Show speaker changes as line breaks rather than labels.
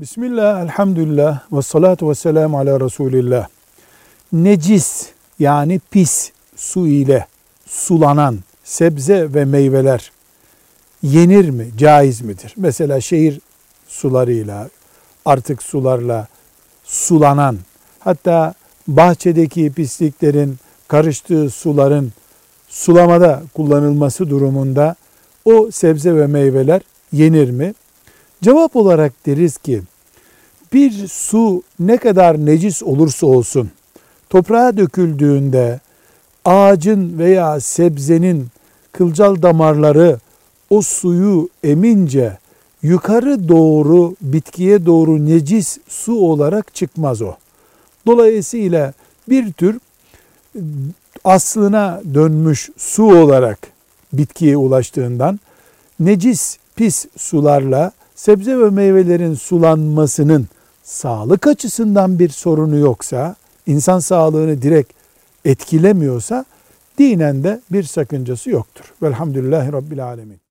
Bismillah, elhamdülillah, ve salatu ve selamu ala Resulillah. Necis yani pis su ile sulanan sebze ve meyveler yenir mi, caiz midir? Mesela şehir sularıyla, artık sularla sulanan, hatta bahçedeki pisliklerin karıştığı suların sulamada kullanılması durumunda o sebze ve meyveler yenir mi? Cevap olarak deriz ki bir su ne kadar necis olursa olsun toprağa döküldüğünde ağacın veya sebzenin kılcal damarları o suyu emince yukarı doğru bitkiye doğru necis su olarak çıkmaz o. Dolayısıyla bir tür aslına dönmüş su olarak bitkiye ulaştığından necis pis sularla sebze ve meyvelerin sulanmasının sağlık açısından bir sorunu yoksa, insan sağlığını direkt etkilemiyorsa dinen de bir sakıncası yoktur. Velhamdülillahi Rabbil Alemin.